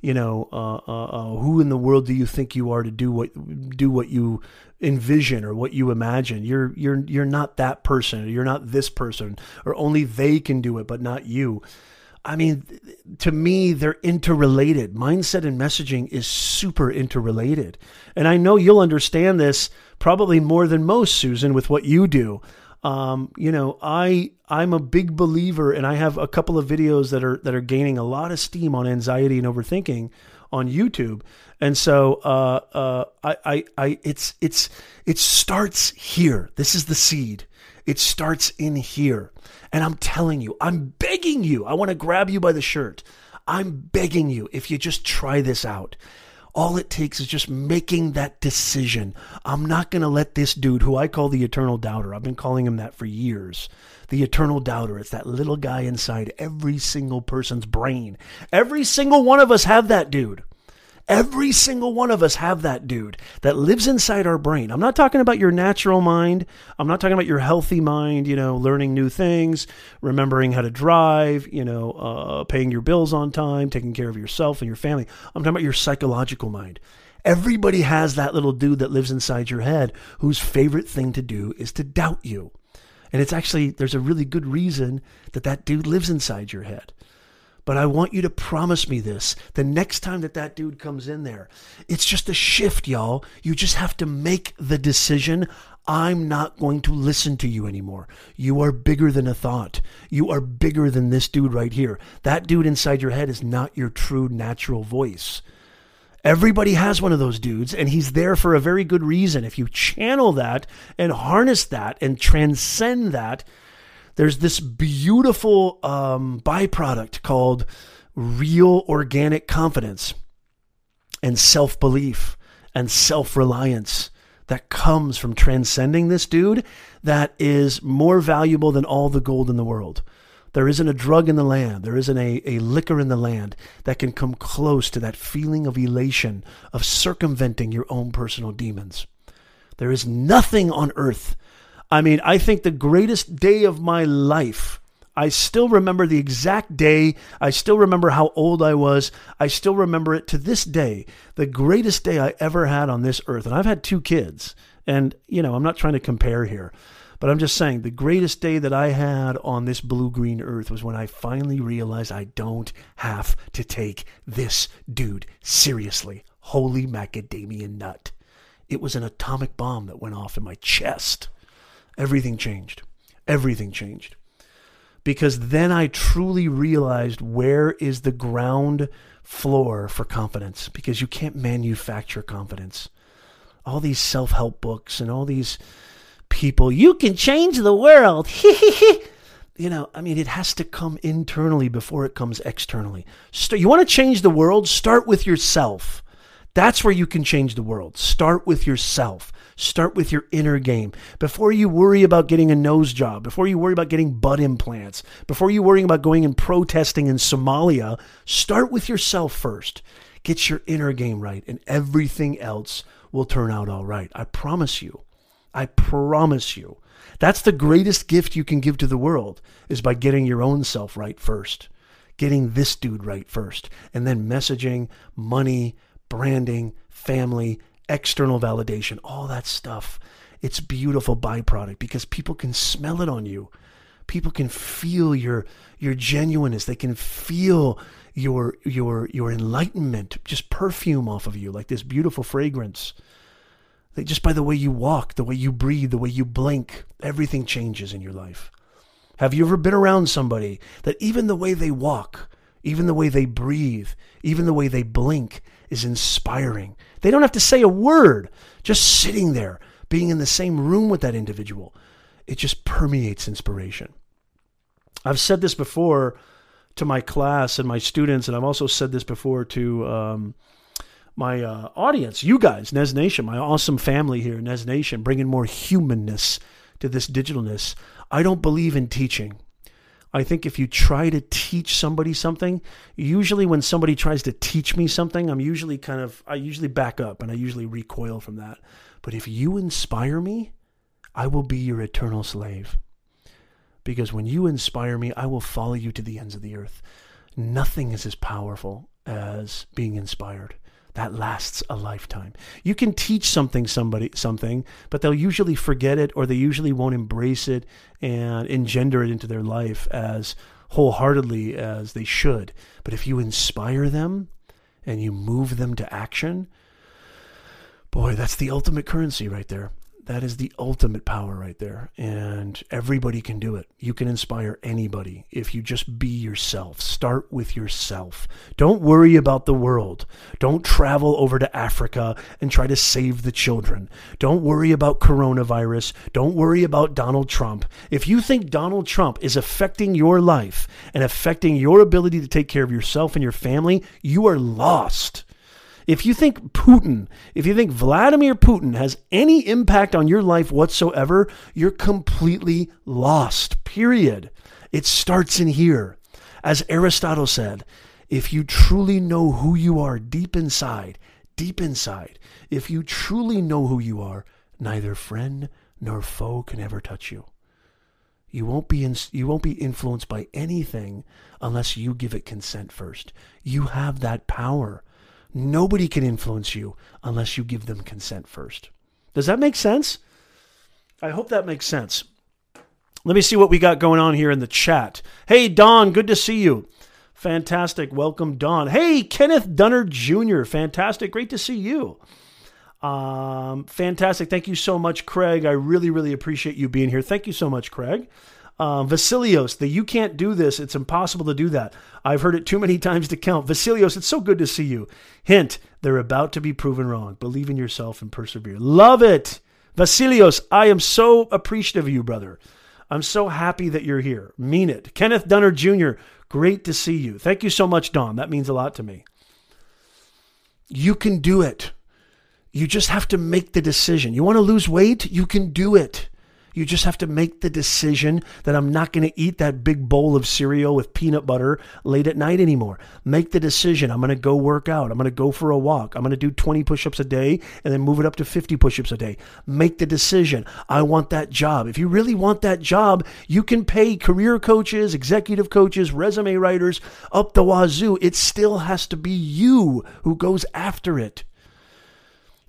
S2: you know, uh, uh, uh, who in the world do you think you are to do what do what you envision or what you imagine? You're you're you're not that person. You're not this person, or only they can do it, but not you. I mean, to me, they're interrelated. Mindset and messaging is super interrelated, and I know you'll understand this probably more than most, Susan, with what you do. Um, you know, I I'm a big believer, and I have a couple of videos that are that are gaining a lot of steam on anxiety and overthinking on YouTube. And so uh, uh, I, I, I, it's it's it starts here. This is the seed. It starts in here. And I'm telling you, I'm begging you. I want to grab you by the shirt. I'm begging you, if you just try this out, all it takes is just making that decision. I'm not going to let this dude, who I call the eternal doubter, I've been calling him that for years. The eternal doubter. It's that little guy inside every single person's brain. Every single one of us have that dude. Every single one of us have that dude that lives inside our brain. I'm not talking about your natural mind. I'm not talking about your healthy mind, you know, learning new things, remembering how to drive, you know, uh, paying your bills on time, taking care of yourself and your family. I'm talking about your psychological mind. Everybody has that little dude that lives inside your head whose favorite thing to do is to doubt you. And it's actually, there's a really good reason that that dude lives inside your head. But I want you to promise me this the next time that that dude comes in there. It's just a shift, y'all. You just have to make the decision. I'm not going to listen to you anymore. You are bigger than a thought. You are bigger than this dude right here. That dude inside your head is not your true natural voice. Everybody has one of those dudes, and he's there for a very good reason. If you channel that and harness that and transcend that, there's this beautiful um, byproduct called real organic confidence and self belief and self reliance that comes from transcending this dude that is more valuable than all the gold in the world. There isn't a drug in the land, there isn't a, a liquor in the land that can come close to that feeling of elation, of circumventing your own personal demons. There is nothing on earth I mean, I think the greatest day of my life. I still remember the exact day. I still remember how old I was. I still remember it to this day. The greatest day I ever had on this earth. And I've had two kids. And, you know, I'm not trying to compare here, but I'm just saying the greatest day that I had on this blue green earth was when I finally realized I don't have to take this dude seriously. Holy macadamia nut. It was an atomic bomb that went off in my chest everything changed. Everything changed. Because then I truly realized where is the ground floor for confidence because you can't manufacture confidence. All these self help books and all these people, you can change the world. you know, I mean, it has to come internally before it comes externally. So you want to change the world? Start with yourself. That's where you can change the world. Start with yourself. Start with your inner game. Before you worry about getting a nose job, before you worry about getting butt implants, before you worry about going and protesting in Somalia, start with yourself first. Get your inner game right, and everything else will turn out all right. I promise you. I promise you. That's the greatest gift you can give to the world is by getting your own self right first. Getting this dude right first. And then messaging, money, branding, family, external validation, all that stuff. It's beautiful byproduct because people can smell it on you. People can feel your your genuineness. They can feel your your your enlightenment just perfume off of you like this beautiful fragrance. Just by the way you walk, the way you breathe, the way you blink, everything changes in your life. Have you ever been around somebody that even the way they walk, even the way they breathe, even the way they blink is inspiring? They don't have to say a word, just sitting there, being in the same room with that individual. It just permeates inspiration. I've said this before to my class and my students, and I've also said this before to um, my uh, audience, you guys, Nez Nation, my awesome family here, Nez Nation, bringing more humanness to this digitalness. I don't believe in teaching. I think if you try to teach somebody something, usually when somebody tries to teach me something, I'm usually kind of, I usually back up and I usually recoil from that. But if you inspire me, I will be your eternal slave. Because when you inspire me, I will follow you to the ends of the earth. Nothing is as powerful as being inspired that lasts a lifetime. You can teach something somebody something, but they'll usually forget it or they usually won't embrace it and engender it into their life as wholeheartedly as they should. But if you inspire them and you move them to action, boy, that's the ultimate currency right there. That is the ultimate power right there. And everybody can do it. You can inspire anybody if you just be yourself. Start with yourself. Don't worry about the world. Don't travel over to Africa and try to save the children. Don't worry about coronavirus. Don't worry about Donald Trump. If you think Donald Trump is affecting your life and affecting your ability to take care of yourself and your family, you are lost. If you think Putin, if you think Vladimir Putin has any impact on your life whatsoever, you're completely lost, period. It starts in here. As Aristotle said, if you truly know who you are deep inside, deep inside, if you truly know who you are, neither friend nor foe can ever touch you. You won't be in, you won't be influenced by anything unless you give it consent first. You have that power. Nobody can influence you unless you give them consent first. Does that make sense? I hope that makes sense. Let me see what we got going on here in the chat. Hey, Don, good to see you. Fantastic. Welcome, Don. Hey, Kenneth Dunner Jr. Fantastic. Great to see you. Um, fantastic. Thank you so much, Craig. I really, really appreciate you being here. Thank you so much, Craig. Um, Vasilios, the you can't do this. It's impossible to do that. I've heard it too many times to count. Vasilios, it's so good to see you. Hint, they're about to be proven wrong. Believe in yourself and persevere. Love it. Vasilios, I am so appreciative of you, brother. I'm so happy that you're here. Mean it. Kenneth Dunner Jr., great to see you. Thank you so much, Don. That means a lot to me. You can do it. You just have to make the decision. You want to lose weight? You can do it. You just have to make the decision that I'm not going to eat that big bowl of cereal with peanut butter late at night anymore. Make the decision. I'm going to go work out. I'm going to go for a walk. I'm going to do 20 push ups a day and then move it up to 50 push ups a day. Make the decision. I want that job. If you really want that job, you can pay career coaches, executive coaches, resume writers up the wazoo. It still has to be you who goes after it.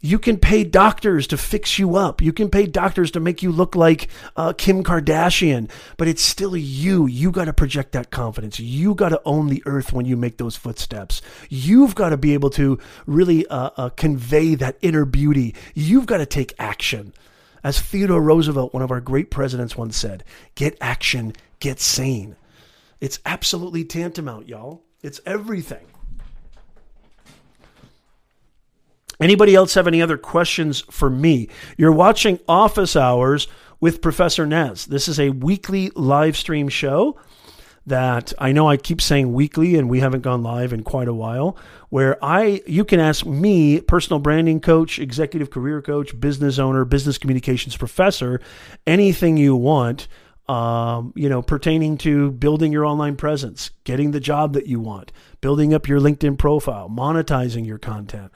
S2: You can pay doctors to fix you up. You can pay doctors to make you look like uh, Kim Kardashian, but it's still you. You got to project that confidence. You got to own the earth when you make those footsteps. You've got to be able to really uh, uh, convey that inner beauty. You've got to take action. As Theodore Roosevelt, one of our great presidents, once said, get action, get sane. It's absolutely tantamount, y'all. It's everything. Anybody else have any other questions for me? You're watching Office Hours with Professor Nez. This is a weekly live stream show that I know I keep saying weekly and we haven't gone live in quite a while where I you can ask me personal branding coach, executive career coach, business owner, business communications professor anything you want um, you know, pertaining to building your online presence, getting the job that you want, building up your LinkedIn profile, monetizing your content,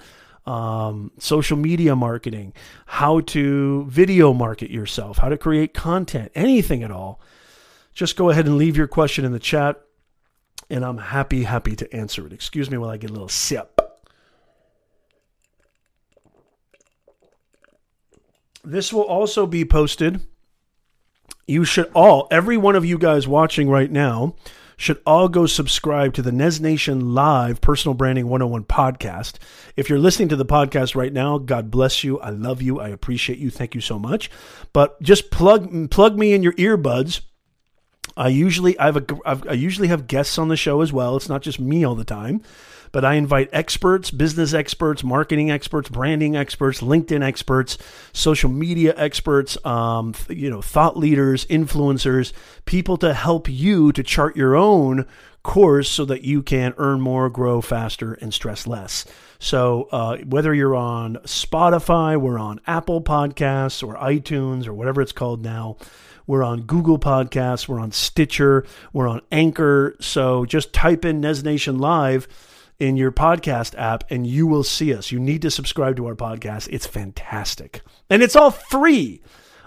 S2: um, social media marketing, how to video market yourself, how to create content, anything at all, just go ahead and leave your question in the chat, and I'm happy, happy to answer it. Excuse me while I get a little sip. This will also be posted. You should all, every one of you guys watching right now, should all go subscribe to the Nez Nation Live Personal Branding 101 podcast. If you're listening to the podcast right now, God bless you. I love you. I appreciate you. Thank you so much. But just plug plug me in your earbuds. I usually I have a I usually have guests on the show as well. It's not just me all the time but I invite experts, business experts, marketing experts, branding experts, LinkedIn experts, social media experts, um, you know, thought leaders, influencers, people to help you to chart your own course so that you can earn more, grow faster, and stress less. So, uh, whether you're on Spotify, we're on Apple Podcasts or iTunes or whatever it's called now. We're on Google Podcasts. We're on Stitcher. We're on Anchor. So just type in Nez Nation Live in your podcast app and you will see us. You need to subscribe to our podcast. It's fantastic. And it's all free.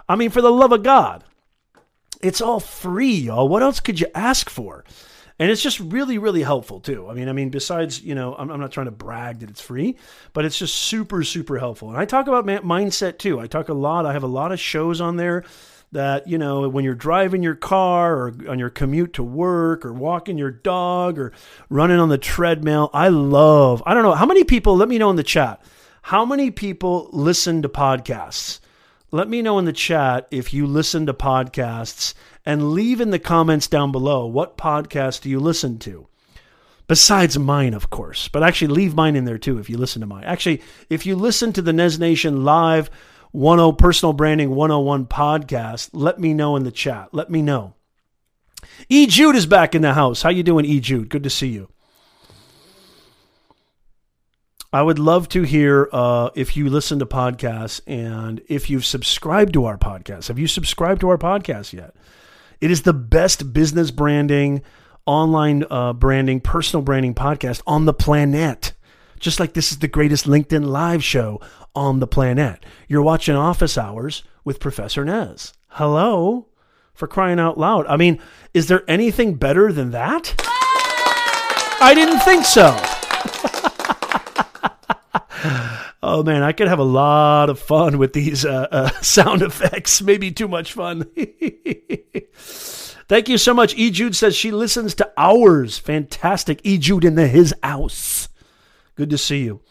S2: I mean, for the love of God, it's all free, y'all. What else could you ask for? And it's just really, really helpful too. I mean, I mean, besides, you know, I'm, I'm not trying to brag that it's free, but it's just super, super helpful. And I talk about mindset too. I talk a lot. I have a lot of shows on there that you know when you're driving your car or on your commute to work or walking your dog or running on the treadmill i love i don't know how many people let me know in the chat how many people listen to podcasts? Let me know in the chat if you listen to podcasts and leave in the comments down below what podcast do you listen to? Besides mine of course but actually leave mine in there too if you listen to mine. Actually if you listen to the nez nation live 10 Personal Branding 101 podcast, let me know in the chat. Let me know. E Jude is back in the house. How you doing, E Jude? Good to see you. I would love to hear uh, if you listen to podcasts and if you've subscribed to our podcast. Have you subscribed to our podcast yet? It is the best business branding, online uh, branding, personal branding podcast on the planet. Just like this is the greatest LinkedIn live show on the planet. You're watching Office Hours with Professor Nez. Hello? For crying out loud. I mean, is there anything better than that? I didn't think so. oh man, I could have a lot of fun with these uh, uh, sound effects. Maybe too much fun. Thank you so much. E. Jude says she listens to ours. Fantastic. E. Jude in the his house. Good to see you.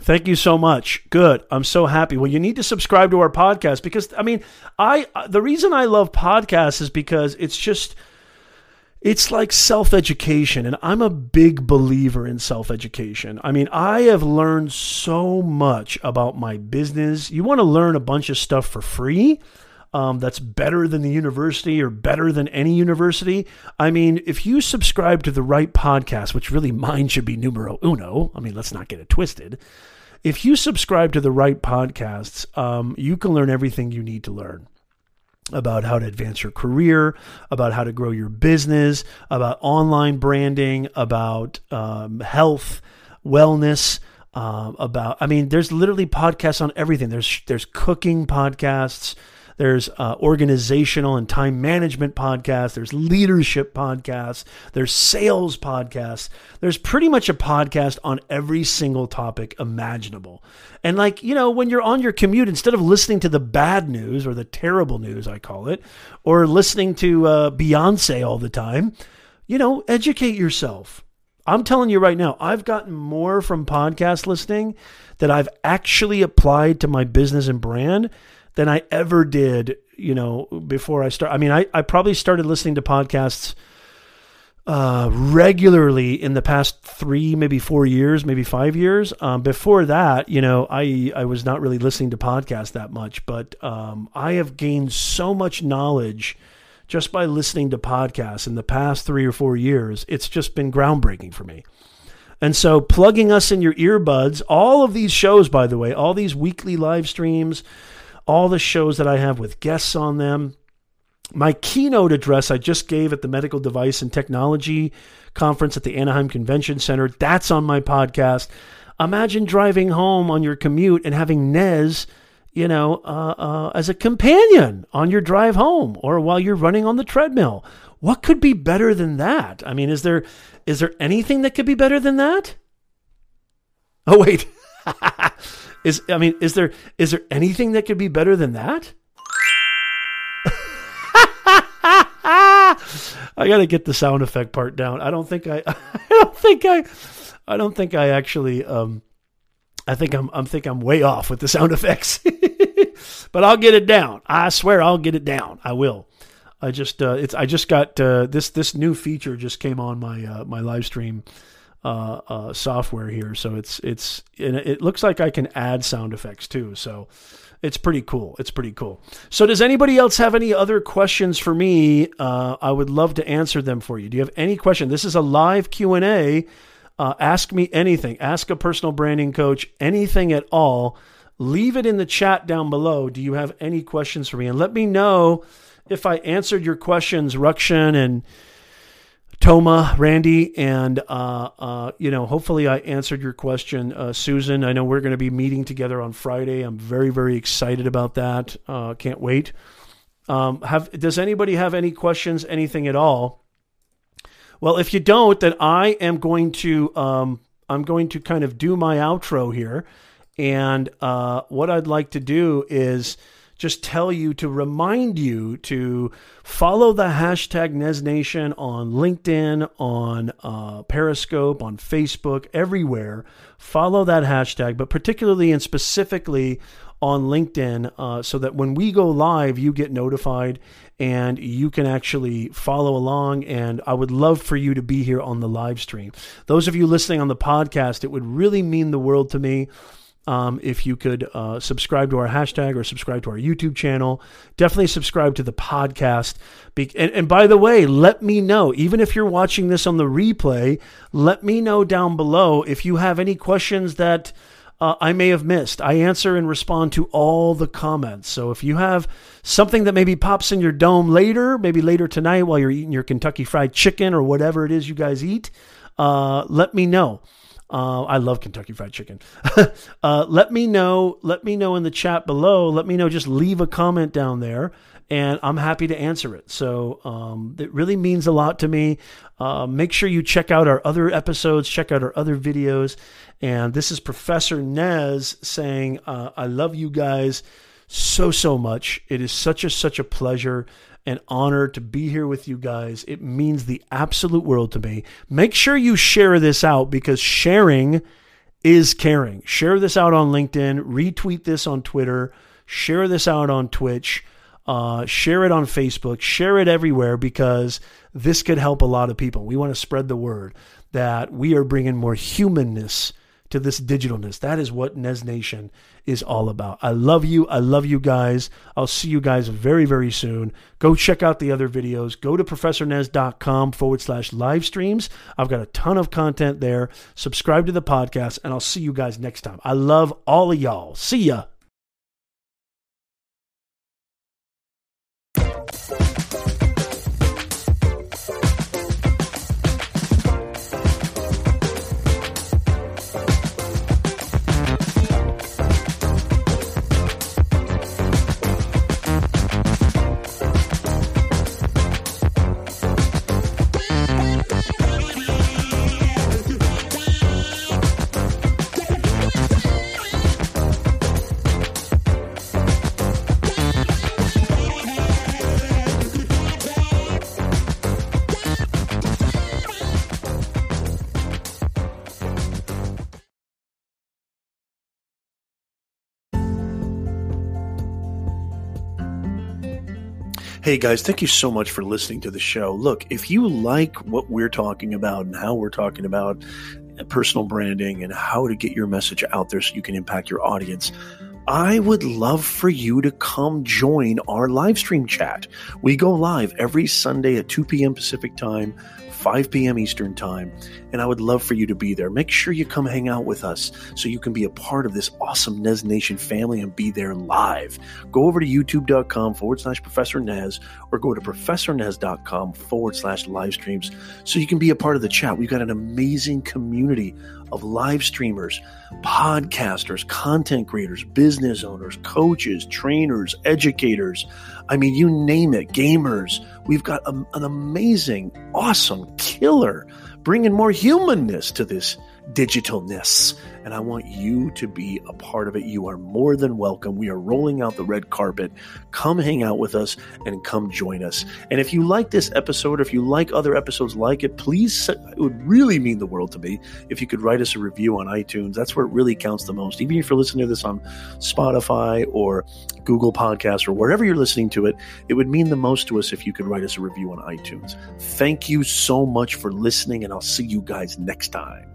S2: Thank you so much. Good. I'm so happy. Well, you need to subscribe to our podcast because I mean, I uh, the reason I love podcasts is because it's just it's like self-education and I'm a big believer in self-education. I mean, I have learned so much about my business. You want to learn a bunch of stuff for free? Um, that's better than the university or better than any university. I mean, if you subscribe to the right podcast, which really mine should be numero uno, I mean, let's not get it twisted. If you subscribe to the right podcasts, um, you can learn everything you need to learn about how to advance your career, about how to grow your business, about online branding, about um, health, wellness. Um, about, I mean, there's literally podcasts on everything. There's there's cooking podcasts. There's uh, organizational and time management podcasts. There's leadership podcasts. There's sales podcasts. There's pretty much a podcast on every single topic imaginable. And like, you know, when you're on your commute, instead of listening to the bad news or the terrible news, I call it, or listening to uh, Beyonce all the time, you know, educate yourself. I'm telling you right now, I've gotten more from podcast listening that I've actually applied to my business and brand than I ever did, you know, before I start. I mean, I, I probably started listening to podcasts uh, regularly in the past three, maybe four years, maybe five years. Um, before that, you know, I, I was not really listening to podcasts that much, but um, I have gained so much knowledge just by listening to podcasts in the past three or four years. It's just been groundbreaking for me. And so, plugging us in your earbuds, all of these shows, by the way, all these weekly live streams, all the shows that I have with guests on them. My keynote address I just gave at the Medical Device and Technology Conference at the Anaheim Convention Center, that's on my podcast. Imagine driving home on your commute and having Nez, you know, uh, uh, as a companion on your drive home or while you're running on the treadmill. What could be better than that? I mean, is there is there anything that could be better than that? Oh wait. Is I mean, is there is there anything that could be better than that? I got to get the sound effect part down. I don't think I I don't think I I don't think I actually um I think I'm I'm think I'm way off with the sound effects. but I'll get it down. I swear I'll get it down. I will. I just uh, it's I just got uh, this this new feature just came on my uh, my live stream uh, uh, software here, so it's it's it looks like I can add sound effects too. So it's pretty cool. It's pretty cool. So does anybody else have any other questions for me? Uh, I would love to answer them for you. Do you have any question? This is a live Q and A. Uh, ask me anything. Ask a personal branding coach anything at all. Leave it in the chat down below. Do you have any questions for me? And let me know if I answered your questions, Rukshan and Toma, Randy, and uh, uh, you know, hopefully I answered your question, uh, Susan. I know we're going to be meeting together on Friday. I'm very, very excited about that. Uh, can't wait. Um, have does anybody have any questions, anything at all? Well, if you don't, then I am going to um, I'm going to kind of do my outro here, and uh, what I'd like to do is just tell you to remind you to follow the hashtag NezNation on LinkedIn, on uh, Periscope, on Facebook, everywhere. Follow that hashtag, but particularly and specifically on LinkedIn uh, so that when we go live, you get notified and you can actually follow along. And I would love for you to be here on the live stream. Those of you listening on the podcast, it would really mean the world to me. Um, if you could uh, subscribe to our hashtag or subscribe to our YouTube channel, definitely subscribe to the podcast. Be- and, and by the way, let me know, even if you're watching this on the replay, let me know down below if you have any questions that uh, I may have missed. I answer and respond to all the comments. So if you have something that maybe pops in your dome later, maybe later tonight while you're eating your Kentucky Fried Chicken or whatever it is you guys eat, uh, let me know. Uh, I love Kentucky Fried Chicken. uh, let me know. Let me know in the chat below. Let me know. Just leave a comment down there, and I'm happy to answer it. So um, it really means a lot to me. Uh, make sure you check out our other episodes. Check out our other videos. And this is Professor Nez saying, uh, "I love you guys." so so much. It is such a such a pleasure an honor to be here with you guys. It means the absolute world to me. Make sure you share this out because sharing is caring. Share this out on LinkedIn, retweet this on Twitter, share this out on Twitch, uh, share it on Facebook, share it everywhere because this could help a lot of people. We want to spread the word that we are bringing more humanness to this digitalness. That is what Nez Nation is all about. I love you. I love you guys. I'll see you guys very, very soon. Go check out the other videos. Go to professornez.com forward slash live streams. I've got a ton of content there. Subscribe to the podcast, and I'll see you guys next time. I love all of y'all. See ya. Hey guys, thank you so much for listening to the show. Look, if you like what we're talking about and how we're talking about personal branding and how to get your message out there so you can impact your audience, I would love for you to come join our live stream chat. We go live every Sunday at 2 p.m. Pacific time 5 p.m. Eastern Time, and I would love for you to be there. Make sure you come hang out with us so you can be a part of this awesome Nez Nation family and be there live. Go over to youtube.com forward slash Professor Nez or go to professornez.com forward slash live streams so you can be a part of the chat. We've got an amazing community of live streamers, podcasters, content creators, business owners, coaches, trainers, educators. I mean, you name it, gamers. We've got a, an amazing, awesome, killer, bringing more humanness to this digitalness. And I want you to be a part of it. You are more than welcome. We are rolling out the red carpet. Come hang out with us and come join us. And if you like this episode, or if you like other episodes like it, please, it would really mean the world to me if you could write us a review on iTunes. That's where it really counts the most. Even if you're listening to this on Spotify or Google Podcasts or wherever you're listening to it, it would mean the most to us if you could write us a review on iTunes. Thank you so much for listening, and I'll see you guys next time.